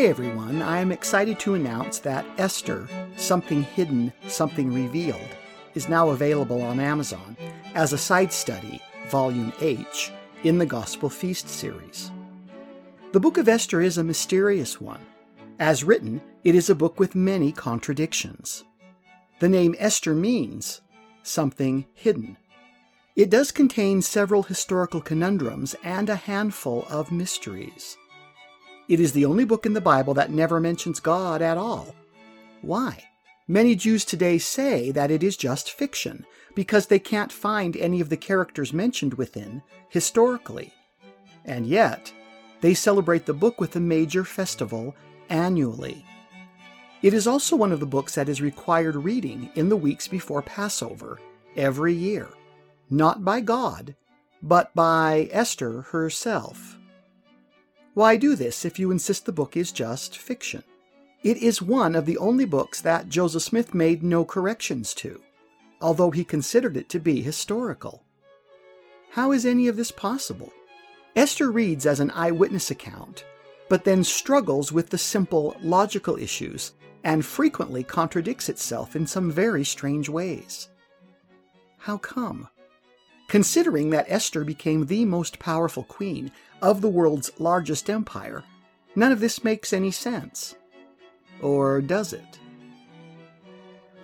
Today, everyone, I am excited to announce that Esther, Something Hidden, Something Revealed, is now available on Amazon as a side study, Volume H, in the Gospel Feast series. The book of Esther is a mysterious one. As written, it is a book with many contradictions. The name Esther means something hidden. It does contain several historical conundrums and a handful of mysteries. It is the only book in the Bible that never mentions God at all. Why? Many Jews today say that it is just fiction because they can't find any of the characters mentioned within historically. And yet, they celebrate the book with a major festival annually. It is also one of the books that is required reading in the weeks before Passover every year, not by God, but by Esther herself. Why do this if you insist the book is just fiction? It is one of the only books that Joseph Smith made no corrections to, although he considered it to be historical. How is any of this possible? Esther reads as an eyewitness account, but then struggles with the simple logical issues and frequently contradicts itself in some very strange ways. How come? Considering that Esther became the most powerful queen of the world's largest empire, none of this makes any sense. Or does it?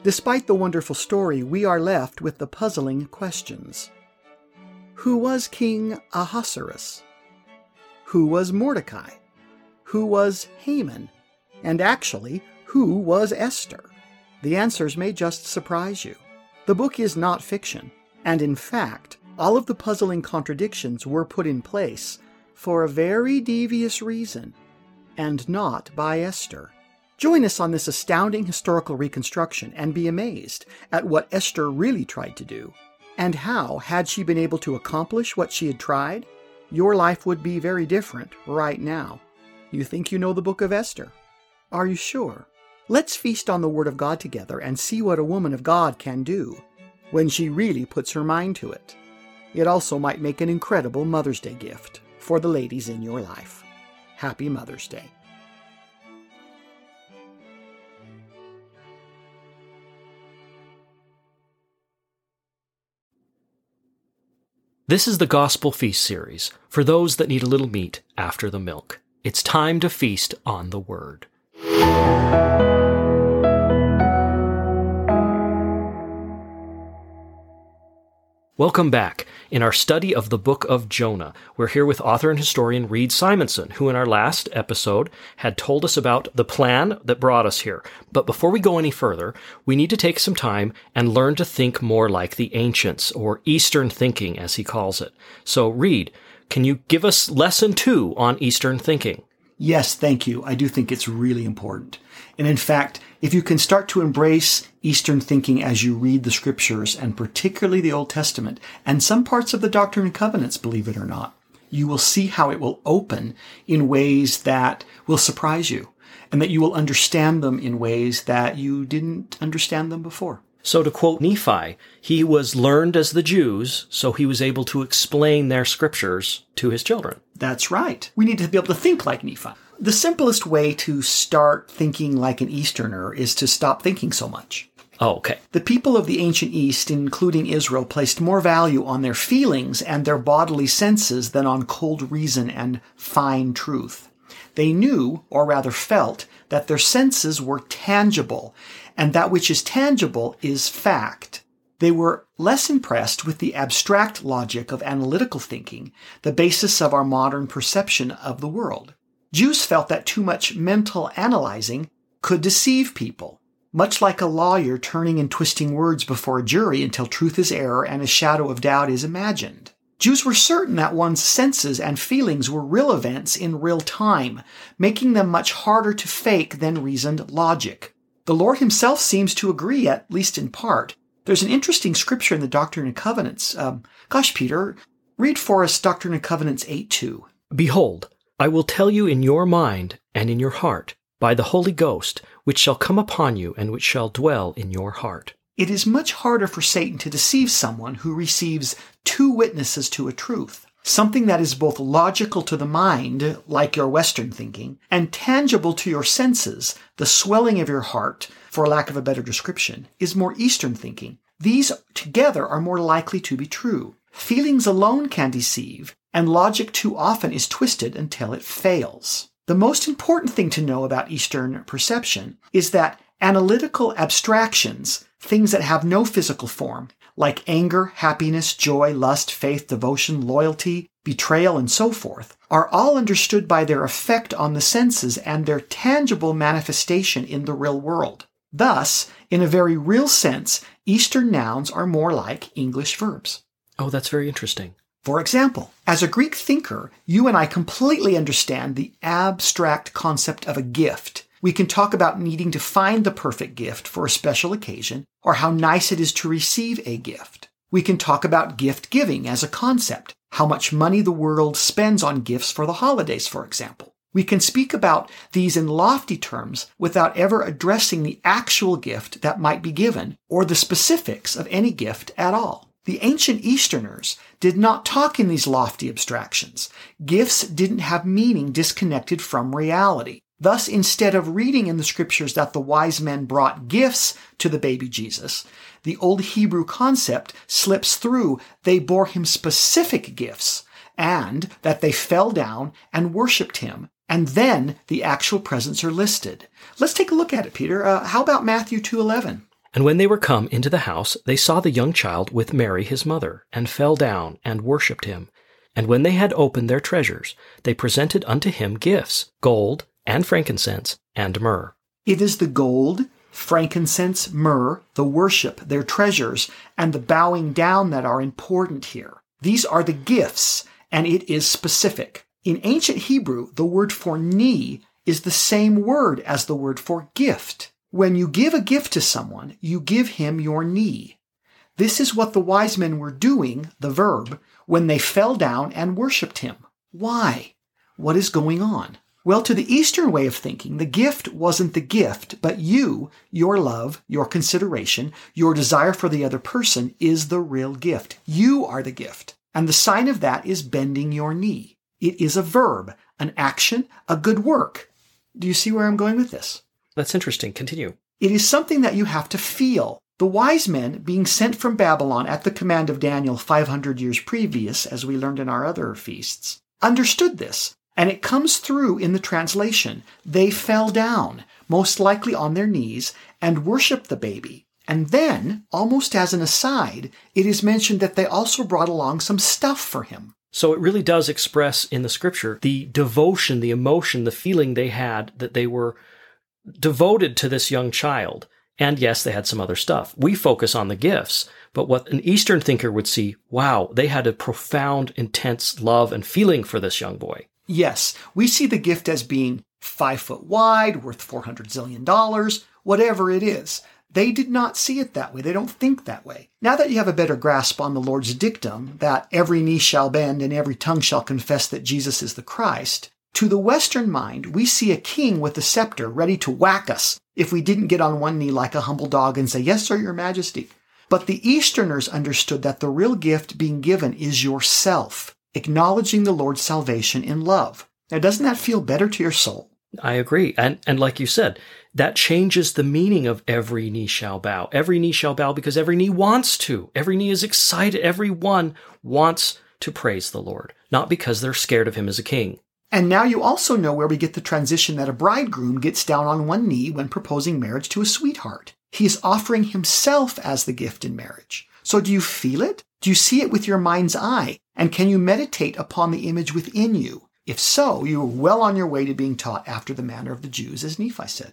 Despite the wonderful story, we are left with the puzzling questions. Who was King Ahasuerus? Who was Mordecai? Who was Haman? And actually, who was Esther? The answers may just surprise you. The book is not fiction. And in fact, all of the puzzling contradictions were put in place for a very devious reason, and not by Esther. Join us on this astounding historical reconstruction and be amazed at what Esther really tried to do, and how, had she been able to accomplish what she had tried, your life would be very different right now. You think you know the book of Esther? Are you sure? Let's feast on the Word of God together and see what a woman of God can do when she really puts her mind to it. It also might make an incredible Mother's Day gift for the ladies in your life. Happy Mother's Day. This is the Gospel Feast series for those that need a little meat after the milk. It's time to feast on the Word. Welcome back. In our study of the book of Jonah, we're here with author and historian Reed Simonson, who in our last episode had told us about the plan that brought us here. But before we go any further, we need to take some time and learn to think more like the ancients, or Eastern thinking, as he calls it. So, Reed, can you give us lesson two on Eastern thinking? Yes, thank you. I do think it's really important. And in fact, if you can start to embrace Eastern thinking as you read the scriptures, and particularly the Old Testament, and some parts of the Doctrine and Covenants, believe it or not, you will see how it will open in ways that will surprise you, and that you will understand them in ways that you didn't understand them before. So to quote Nephi, he was learned as the Jews, so he was able to explain their scriptures to his children. That's right. We need to be able to think like Nephi. The simplest way to start thinking like an Easterner is to stop thinking so much. Oh, okay. The people of the ancient East, including Israel, placed more value on their feelings and their bodily senses than on cold reason and fine truth. They knew, or rather felt, that their senses were tangible, and that which is tangible is fact. They were less impressed with the abstract logic of analytical thinking, the basis of our modern perception of the world. Jews felt that too much mental analyzing could deceive people, much like a lawyer turning and twisting words before a jury until truth is error and a shadow of doubt is imagined. Jews were certain that one's senses and feelings were real events in real time, making them much harder to fake than reasoned logic. The Lord himself seems to agree, at least in part. There's an interesting scripture in the Doctrine and Covenants. Um, gosh, Peter, read for us Doctrine and Covenants 8 2. Behold, I will tell you in your mind and in your heart by the Holy Ghost, which shall come upon you and which shall dwell in your heart. It is much harder for Satan to deceive someone who receives two witnesses to a truth. Something that is both logical to the mind, like your Western thinking, and tangible to your senses, the swelling of your heart, for lack of a better description, is more Eastern thinking. These together are more likely to be true. Feelings alone can deceive, and logic too often is twisted until it fails. The most important thing to know about Eastern perception is that analytical abstractions, things that have no physical form, like anger, happiness, joy, lust, faith, devotion, loyalty, betrayal, and so forth, are all understood by their effect on the senses and their tangible manifestation in the real world. Thus, in a very real sense, Eastern nouns are more like English verbs. Oh, that's very interesting. For example, as a Greek thinker, you and I completely understand the abstract concept of a gift. We can talk about needing to find the perfect gift for a special occasion or how nice it is to receive a gift. We can talk about gift giving as a concept, how much money the world spends on gifts for the holidays, for example. We can speak about these in lofty terms without ever addressing the actual gift that might be given or the specifics of any gift at all. The ancient Easterners did not talk in these lofty abstractions. Gifts didn't have meaning disconnected from reality. Thus, instead of reading in the scriptures that the wise men brought gifts to the baby Jesus, the old Hebrew concept slips through they bore him specific gifts and that they fell down and worshiped him. And then the actual presents are listed. Let's take a look at it, Peter. Uh, how about Matthew 2.11? And when they were come into the house, they saw the young child with Mary his mother, and fell down and worshipped him. And when they had opened their treasures, they presented unto him gifts, gold, and frankincense, and myrrh. It is the gold, frankincense, myrrh, the worship, their treasures, and the bowing down that are important here. These are the gifts, and it is specific. In ancient Hebrew, the word for knee is the same word as the word for gift. When you give a gift to someone, you give him your knee. This is what the wise men were doing, the verb, when they fell down and worshipped him. Why? What is going on? Well, to the Eastern way of thinking, the gift wasn't the gift, but you, your love, your consideration, your desire for the other person is the real gift. You are the gift. And the sign of that is bending your knee. It is a verb, an action, a good work. Do you see where I'm going with this? That's interesting. Continue. It is something that you have to feel. The wise men, being sent from Babylon at the command of Daniel 500 years previous, as we learned in our other feasts, understood this, and it comes through in the translation. They fell down, most likely on their knees, and worshiped the baby. And then, almost as an aside, it is mentioned that they also brought along some stuff for him. So it really does express in the scripture the devotion, the emotion, the feeling they had that they were devoted to this young child. And yes, they had some other stuff. We focus on the gifts, but what an Eastern thinker would see, wow, they had a profound, intense love and feeling for this young boy. Yes, we see the gift as being five foot wide, worth 400 zillion dollars, whatever it is. They did not see it that way. They don't think that way. Now that you have a better grasp on the Lord's dictum that every knee shall bend and every tongue shall confess that Jesus is the Christ, to the Western mind, we see a king with a scepter ready to whack us if we didn't get on one knee like a humble dog and say, Yes, sir, your majesty. But the Easterners understood that the real gift being given is yourself, acknowledging the Lord's salvation in love. Now, doesn't that feel better to your soul? I agree. And, and like you said, that changes the meaning of every knee shall bow. Every knee shall bow because every knee wants to. Every knee is excited. Every one wants to praise the Lord, not because they're scared of him as a king. And now you also know where we get the transition that a bridegroom gets down on one knee when proposing marriage to a sweetheart. He is offering himself as the gift in marriage. So do you feel it? Do you see it with your mind's eye? And can you meditate upon the image within you? If so, you are well on your way to being taught after the manner of the Jews, as Nephi said.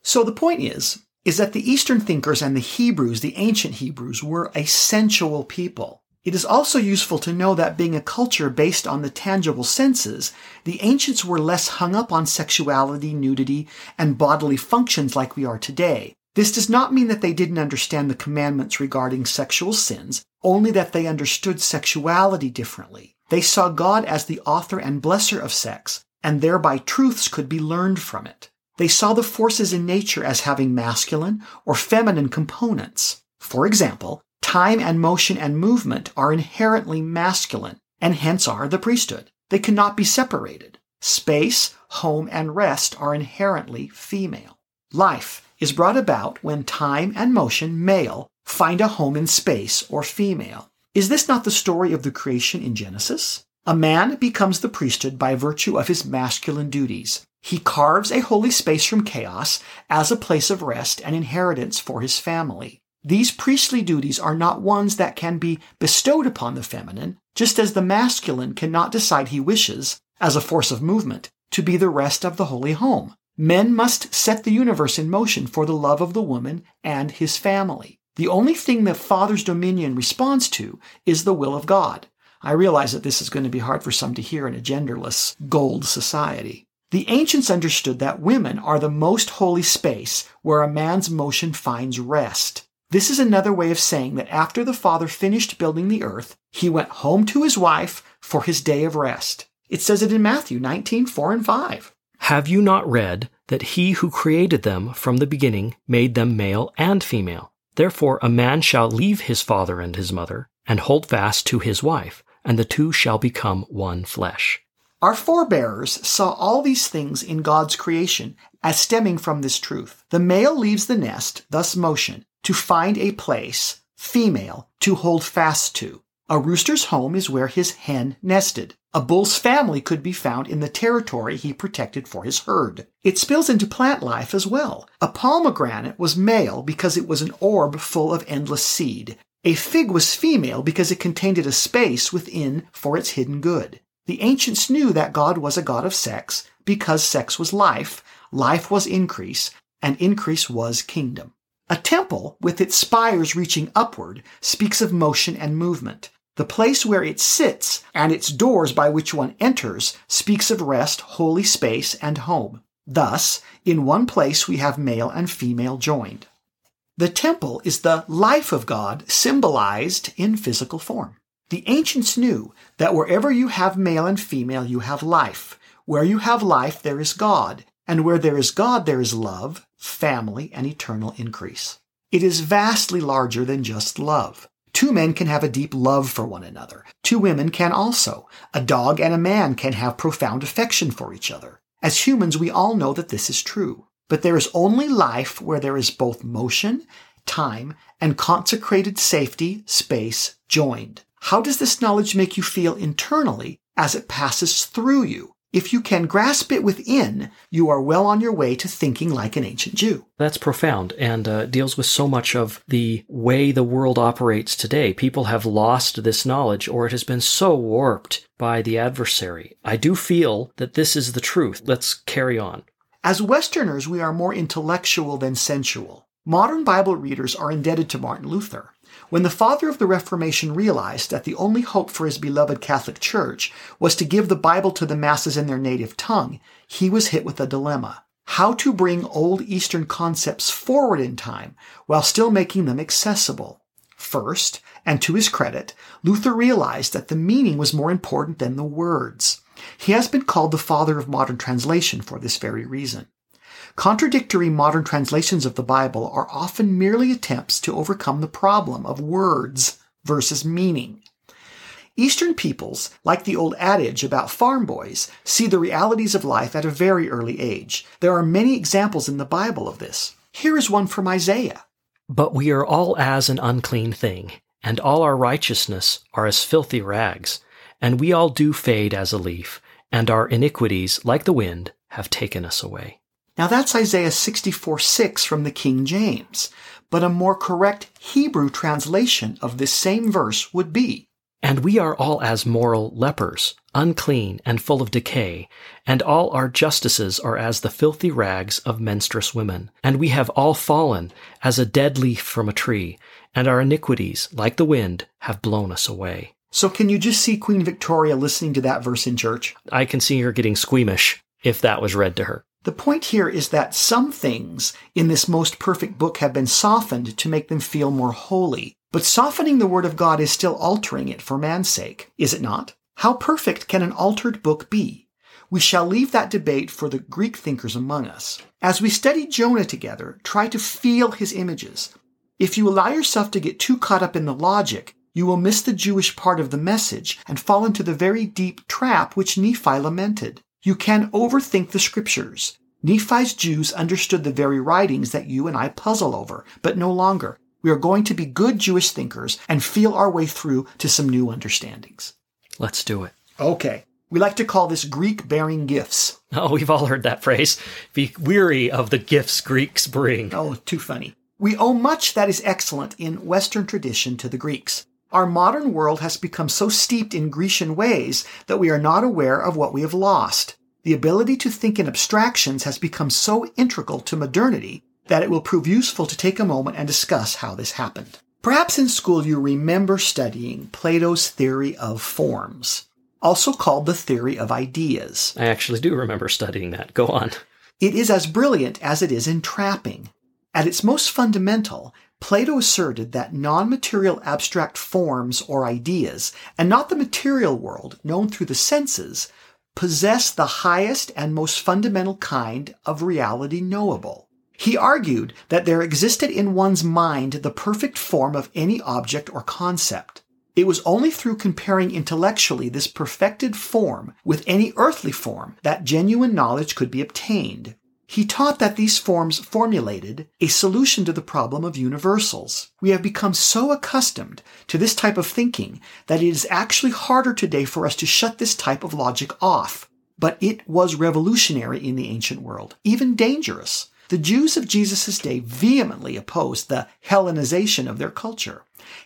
So the point is, is that the Eastern thinkers and the Hebrews, the ancient Hebrews, were a sensual people. It is also useful to know that being a culture based on the tangible senses, the ancients were less hung up on sexuality, nudity, and bodily functions like we are today. This does not mean that they didn't understand the commandments regarding sexual sins, only that they understood sexuality differently. They saw God as the author and blesser of sex, and thereby truths could be learned from it. They saw the forces in nature as having masculine or feminine components. For example, Time and motion and movement are inherently masculine, and hence are the priesthood. They cannot be separated. Space, home, and rest are inherently female. Life is brought about when time and motion, male, find a home in space or female. Is this not the story of the creation in Genesis? A man becomes the priesthood by virtue of his masculine duties. He carves a holy space from chaos as a place of rest and inheritance for his family. These priestly duties are not ones that can be bestowed upon the feminine, just as the masculine cannot decide he wishes, as a force of movement, to be the rest of the holy home. Men must set the universe in motion for the love of the woman and his family. The only thing the Father's dominion responds to is the will of God. I realize that this is going to be hard for some to hear in a genderless gold society. The ancients understood that women are the most holy space where a man's motion finds rest. This is another way of saying that after the Father finished building the earth, he went home to his wife for his day of rest. It says it in Matthew 19, 4 and 5. Have you not read that he who created them from the beginning made them male and female? Therefore a man shall leave his father and his mother, and hold fast to his wife, and the two shall become one flesh. Our forebears saw all these things in God's creation as stemming from this truth. The male leaves the nest, thus motion, to find a place, female, to hold fast to. A rooster's home is where his hen nested. A bull's family could be found in the territory he protected for his herd. It spills into plant life as well. A pomegranate was male because it was an orb full of endless seed. A fig was female because it contained a space within for its hidden good. The ancients knew that God was a God of sex because sex was life, life was increase, and increase was kingdom. A temple, with its spires reaching upward, speaks of motion and movement. The place where it sits and its doors by which one enters speaks of rest, holy space, and home. Thus, in one place we have male and female joined. The temple is the life of God symbolized in physical form. The ancients knew that wherever you have male and female, you have life. Where you have life, there is God. And where there is God, there is love, family, and eternal increase. It is vastly larger than just love. Two men can have a deep love for one another. Two women can also. A dog and a man can have profound affection for each other. As humans, we all know that this is true. But there is only life where there is both motion, time, and consecrated safety, space joined. How does this knowledge make you feel internally as it passes through you? If you can grasp it within, you are well on your way to thinking like an ancient Jew. That's profound and uh, deals with so much of the way the world operates today. People have lost this knowledge or it has been so warped by the adversary. I do feel that this is the truth. Let's carry on. As Westerners, we are more intellectual than sensual. Modern Bible readers are indebted to Martin Luther. When the father of the Reformation realized that the only hope for his beloved Catholic Church was to give the Bible to the masses in their native tongue, he was hit with a dilemma. How to bring old Eastern concepts forward in time while still making them accessible. First, and to his credit, Luther realized that the meaning was more important than the words. He has been called the father of modern translation for this very reason. Contradictory modern translations of the Bible are often merely attempts to overcome the problem of words versus meaning. Eastern peoples, like the old adage about farm boys, see the realities of life at a very early age. There are many examples in the Bible of this. Here is one from Isaiah. But we are all as an unclean thing, and all our righteousness are as filthy rags, and we all do fade as a leaf, and our iniquities, like the wind, have taken us away. Now that's Isaiah 64 6 from the King James, but a more correct Hebrew translation of this same verse would be And we are all as moral lepers, unclean and full of decay, and all our justices are as the filthy rags of menstruous women. And we have all fallen as a dead leaf from a tree, and our iniquities, like the wind, have blown us away. So can you just see Queen Victoria listening to that verse in church? I can see her getting squeamish if that was read to her. The point here is that some things in this most perfect book have been softened to make them feel more holy. But softening the Word of God is still altering it for man's sake, is it not? How perfect can an altered book be? We shall leave that debate for the Greek thinkers among us. As we study Jonah together, try to feel his images. If you allow yourself to get too caught up in the logic, you will miss the Jewish part of the message and fall into the very deep trap which Nephi lamented. You can overthink the scriptures. Nephi's Jews understood the very writings that you and I puzzle over, but no longer. We are going to be good Jewish thinkers and feel our way through to some new understandings. Let's do it. Okay. We like to call this Greek bearing gifts. Oh, we've all heard that phrase. Be weary of the gifts Greeks bring. Oh, too funny. We owe much that is excellent in Western tradition to the Greeks. Our modern world has become so steeped in Grecian ways that we are not aware of what we have lost. The ability to think in abstractions has become so integral to modernity that it will prove useful to take a moment and discuss how this happened. Perhaps in school you remember studying Plato's theory of forms, also called the theory of ideas. I actually do remember studying that. Go on. It is as brilliant as it is entrapping. At its most fundamental, Plato asserted that non-material abstract forms or ideas, and not the material world known through the senses, possess the highest and most fundamental kind of reality knowable. He argued that there existed in one's mind the perfect form of any object or concept. It was only through comparing intellectually this perfected form with any earthly form that genuine knowledge could be obtained. He taught that these forms formulated a solution to the problem of universals. We have become so accustomed to this type of thinking that it is actually harder today for us to shut this type of logic off. But it was revolutionary in the ancient world, even dangerous. The Jews of Jesus' day vehemently opposed the Hellenization of their culture.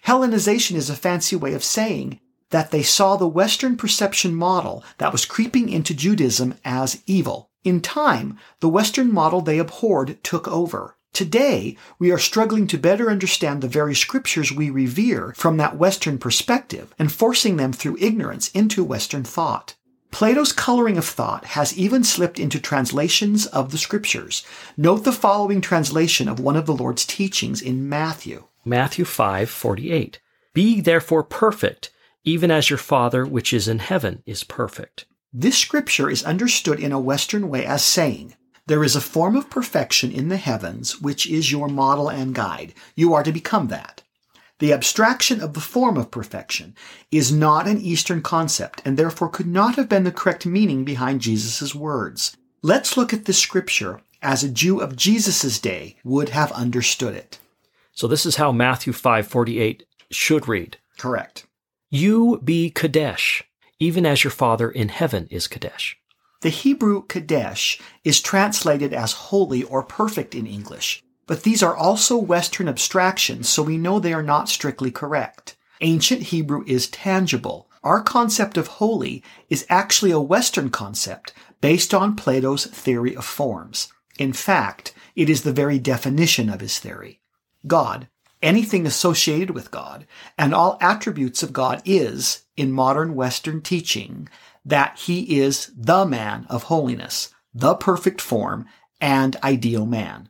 Hellenization is a fancy way of saying that they saw the Western perception model that was creeping into Judaism as evil. In time, the Western model they abhorred took over. Today, we are struggling to better understand the very scriptures we revere from that Western perspective and forcing them through ignorance into Western thought. Plato's coloring of thought has even slipped into translations of the scriptures. Note the following translation of one of the Lord's teachings in Matthew. Matthew 5:48. Be therefore perfect, even as your Father which is in heaven is perfect. This scripture is understood in a Western way as saying, there is a form of perfection in the heavens which is your model and guide. You are to become that. The abstraction of the form of perfection is not an Eastern concept and therefore could not have been the correct meaning behind Jesus' words. Let's look at this scripture as a Jew of Jesus' day would have understood it. So this is how Matthew 5:48 should read. Correct. You be Kadesh, even as your Father in heaven is Kadesh. The Hebrew Kadesh is translated as holy or perfect in English, but these are also Western abstractions, so we know they are not strictly correct. Ancient Hebrew is tangible. Our concept of holy is actually a Western concept based on Plato's theory of forms. In fact, it is the very definition of his theory. God, anything associated with God, and all attributes of God is, in modern Western teaching, that he is the man of holiness, the perfect form, and ideal man.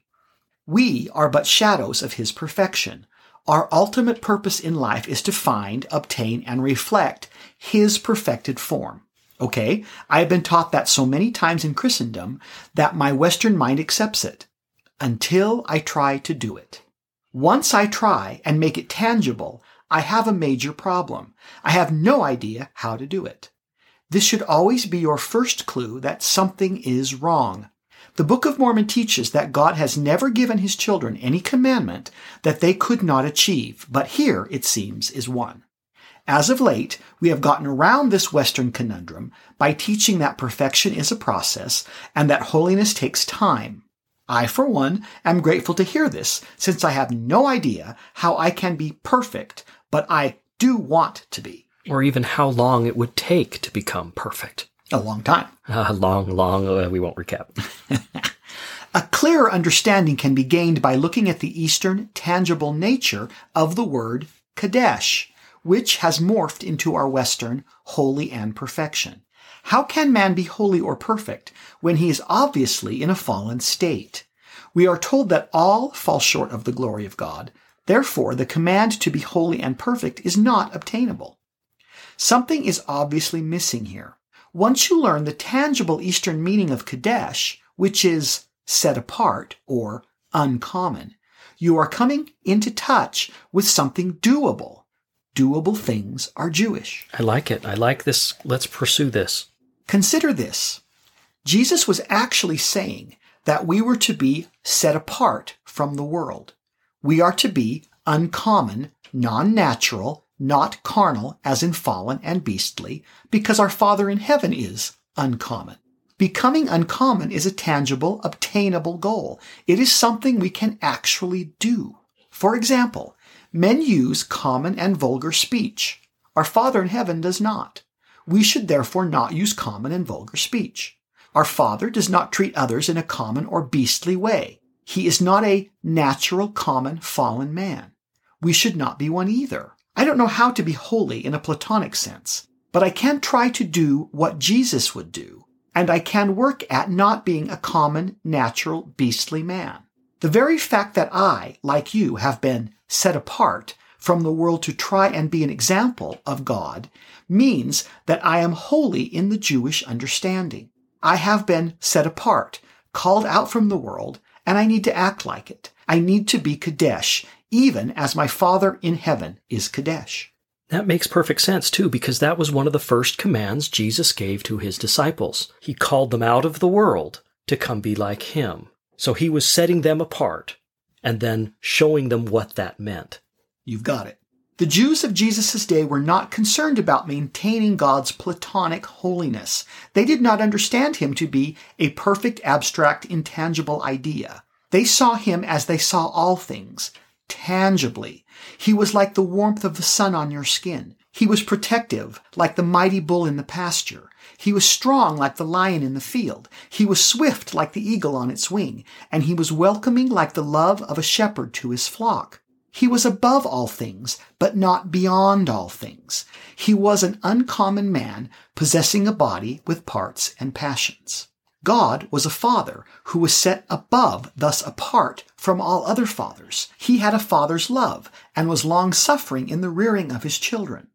We are but shadows of his perfection. Our ultimate purpose in life is to find, obtain, and reflect his perfected form. Okay, I have been taught that so many times in Christendom that my Western mind accepts it until I try to do it. Once I try and make it tangible, I have a major problem. I have no idea how to do it. This should always be your first clue that something is wrong. The Book of Mormon teaches that God has never given his children any commandment that they could not achieve, but here, it seems, is one. As of late, we have gotten around this Western conundrum by teaching that perfection is a process and that holiness takes time. I, for one, am grateful to hear this, since I have no idea how I can be perfect, but I do want to be. Or even how long it would take to become perfect. A long time. A long, long, uh, we won't recap. A clearer understanding can be gained by looking at the Eastern tangible nature of the word Kadesh, which has morphed into our Western holy and perfection. How can man be holy or perfect when he is obviously in a fallen state? We are told that all fall short of the glory of God. Therefore, the command to be holy and perfect is not obtainable. Something is obviously missing here. Once you learn the tangible Eastern meaning of Kadesh, which is set apart or uncommon, you are coming into touch with something doable. doable things are Jewish. I like it. I like this. Let's pursue this. Consider this. Jesus was actually saying that we were to be set apart from the world. We are to be uncommon, non-natural, not carnal, as in fallen and beastly, because our Father in heaven is uncommon. Becoming uncommon is a tangible, obtainable goal. It is something we can actually do. For example, men use common and vulgar speech. Our Father in heaven does not. We should therefore not use common and vulgar speech. Our Father does not treat others in a common or beastly way. He is not a natural, common, fallen man. We should not be one either. I don't know how to be holy in a Platonic sense, but I can try to do what Jesus would do, and I can work at not being a common, natural, beastly man. The very fact that I, like you, have been set apart from the world to try and be an example of God means that I am holy in the Jewish understanding. I have been set apart, called out from the world, and I need to act like it. I need to be Kadesh, even as my Father in heaven is Kadesh. That makes perfect sense too, because that was one of the first commands Jesus gave to his disciples. He called them out of the world to come be like him. So he was setting them apart and then showing them what that meant. You've got it. The Jews of Jesus' day were not concerned about maintaining God's platonic holiness. They did not understand him to be a perfect, abstract, intangible idea. They saw him as they saw all things, tangibly. He was like the warmth of the sun on your skin. He was protective, like the mighty bull in the pasture. He was strong like the lion in the field. He was swift like the eagle on its wing, and he was welcoming like the love of a shepherd to his flock. He was above all things, but not beyond all things. He was an uncommon man, possessing a body with parts and passions. God was a father who was set above, thus apart from all other fathers. He had a father's love and was long suffering in the rearing of his children.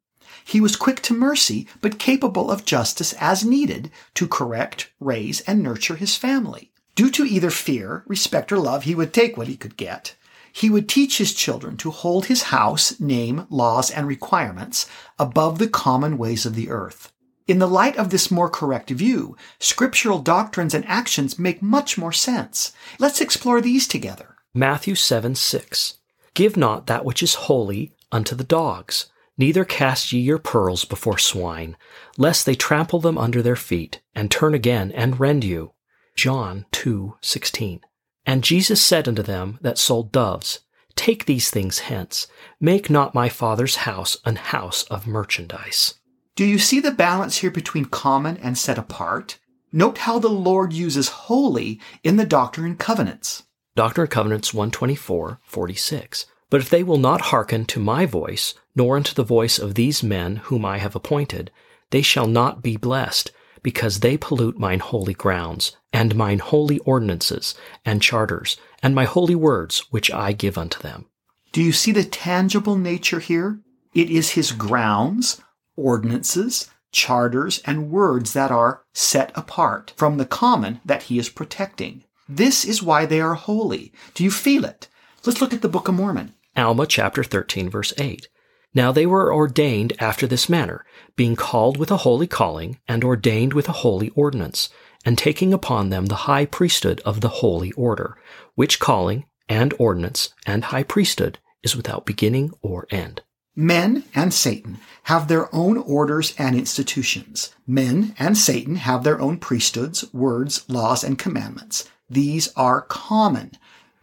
He was quick to mercy, but capable of justice as needed to correct, raise, and nurture his family. Due to either fear, respect, or love, he would take what he could get. He would teach his children to hold his house, name, laws, and requirements above the common ways of the earth. In the light of this more correct view, scriptural doctrines and actions make much more sense. Let's explore these together. Matthew 7 6. Give not that which is holy unto the dogs, neither cast ye your pearls before swine, lest they trample them under their feet, and turn again and rend you. John two sixteen. And Jesus said unto them that sold doves, Take these things hence, make not my Father's house an house of merchandise. Do you see the balance here between common and set apart? Note how the Lord uses holy in the Doctrine and Covenants. Doctrine and Covenants 124, 46. But if they will not hearken to my voice, nor unto the voice of these men whom I have appointed, they shall not be blessed, because they pollute mine holy grounds, and mine holy ordinances, and charters, and my holy words which I give unto them. Do you see the tangible nature here? It is his grounds, ordinances, charters, and words that are set apart from the common that he is protecting. This is why they are holy. Do you feel it? Let's look at the Book of Mormon. Alma chapter 13 verse 8. Now they were ordained after this manner, being called with a holy calling, and ordained with a holy ordinance, and taking upon them the high priesthood of the holy order, which calling, and ordinance, and high priesthood is without beginning or end. Men and Satan have their own orders and institutions. Men and Satan have their own priesthoods, words, laws, and commandments. These are common.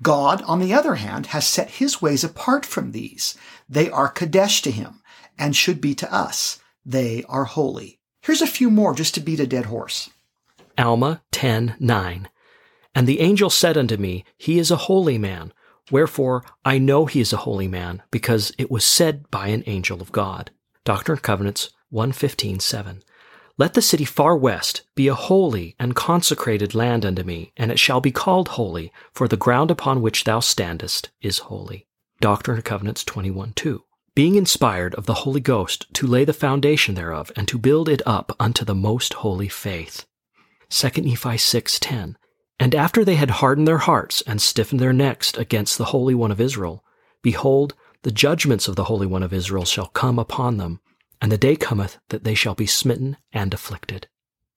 God, on the other hand, has set his ways apart from these. They are Kadesh to him and should be to us. They are holy. Here's a few more just to beat a dead horse. Alma 10:9. And the angel said unto me, He is a holy man. Wherefore I know he is a holy man, because it was said by an angel of God. Doctrine and Covenants 115:7. Let the city far west be a holy and consecrated land unto me, and it shall be called holy, for the ground upon which thou standest is holy. Doctrine and Covenants 21:2. Being inspired of the Holy Ghost to lay the foundation thereof, and to build it up unto the most holy faith. 2 Nephi 6:10. And after they had hardened their hearts and stiffened their necks against the Holy One of Israel, behold, the judgments of the Holy One of Israel shall come upon them, and the day cometh that they shall be smitten and afflicted.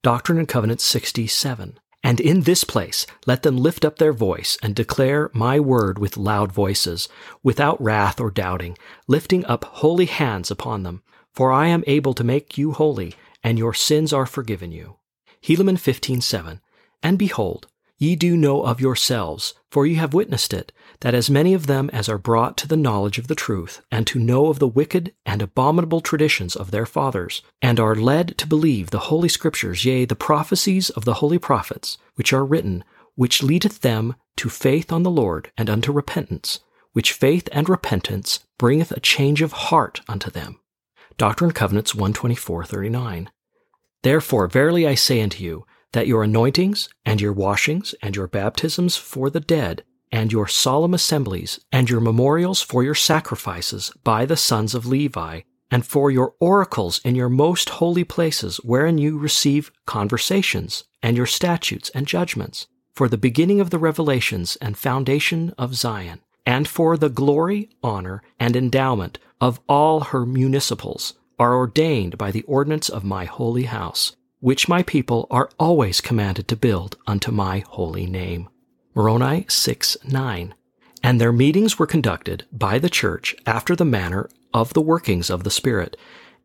Doctrine and Covenants 67. And in this place let them lift up their voice and declare my word with loud voices, without wrath or doubting, lifting up holy hands upon them. For I am able to make you holy, and your sins are forgiven you. Helaman 15:7. And behold, ye do know of yourselves, for ye have witnessed it, that as many of them as are brought to the knowledge of the truth, and to know of the wicked and abominable traditions of their fathers, and are led to believe the holy scriptures, yea, the prophecies of the holy prophets, which are written, which leadeth them to faith on the Lord and unto repentance, which faith and repentance bringeth a change of heart unto them. Doctrine and Covenants 124:39. Therefore verily I say unto you that your anointings and your washings and your baptisms for the dead and your solemn assemblies, and your memorials for your sacrifices by the sons of Levi, and for your oracles in your most holy places, wherein you receive conversations, and your statutes and judgments, for the beginning of the revelations and foundation of Zion, and for the glory, honor, and endowment of all her municipals, are ordained by the ordinance of my holy house, which my people are always commanded to build unto my holy name. Moroni 6 9. And their meetings were conducted by the church after the manner of the workings of the Spirit,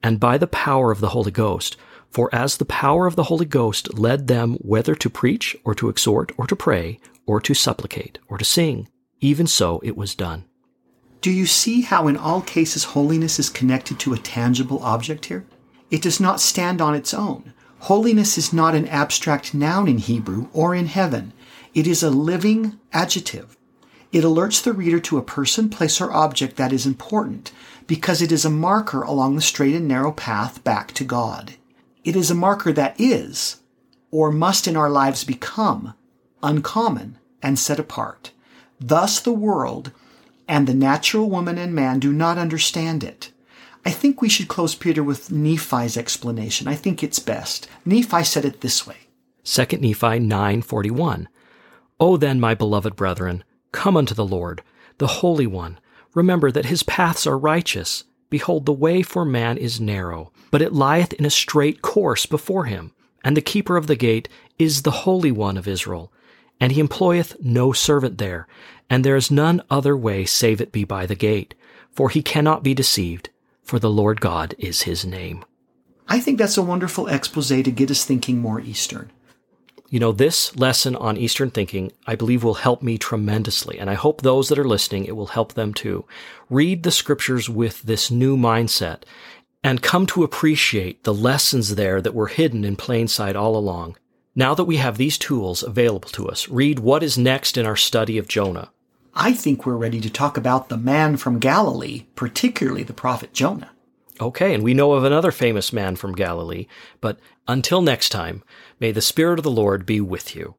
and by the power of the Holy Ghost. For as the power of the Holy Ghost led them whether to preach, or to exhort, or to pray, or to supplicate, or to sing, even so it was done. Do you see how in all cases holiness is connected to a tangible object here? It does not stand on its own. Holiness is not an abstract noun in Hebrew or in heaven. It is a living adjective. It alerts the reader to a person, place, or object that is important because it is a marker along the straight and narrow path back to God. It is a marker that is, or must in our lives become, uncommon and set apart. Thus the world and the natural woman and man do not understand it. I think we should close Peter with Nephi's explanation. I think it's best. Nephi said it this way. 2 Nephi 9:41 O then, my beloved brethren, come unto the Lord, the Holy One. Remember that his paths are righteous. Behold, the way for man is narrow, but it lieth in a straight course before him. And the keeper of the gate is the Holy One of Israel. And he employeth no servant there, and there is none other way save it be by the gate. For he cannot be deceived, for the Lord God is his name. I think that's a wonderful expose to get us thinking more Eastern. You know, this lesson on Eastern thinking, I believe will help me tremendously. And I hope those that are listening, it will help them too. Read the scriptures with this new mindset and come to appreciate the lessons there that were hidden in plain sight all along. Now that we have these tools available to us, read what is next in our study of Jonah. I think we're ready to talk about the man from Galilee, particularly the prophet Jonah. Okay, and we know of another famous man from Galilee, but until next time, may the Spirit of the Lord be with you.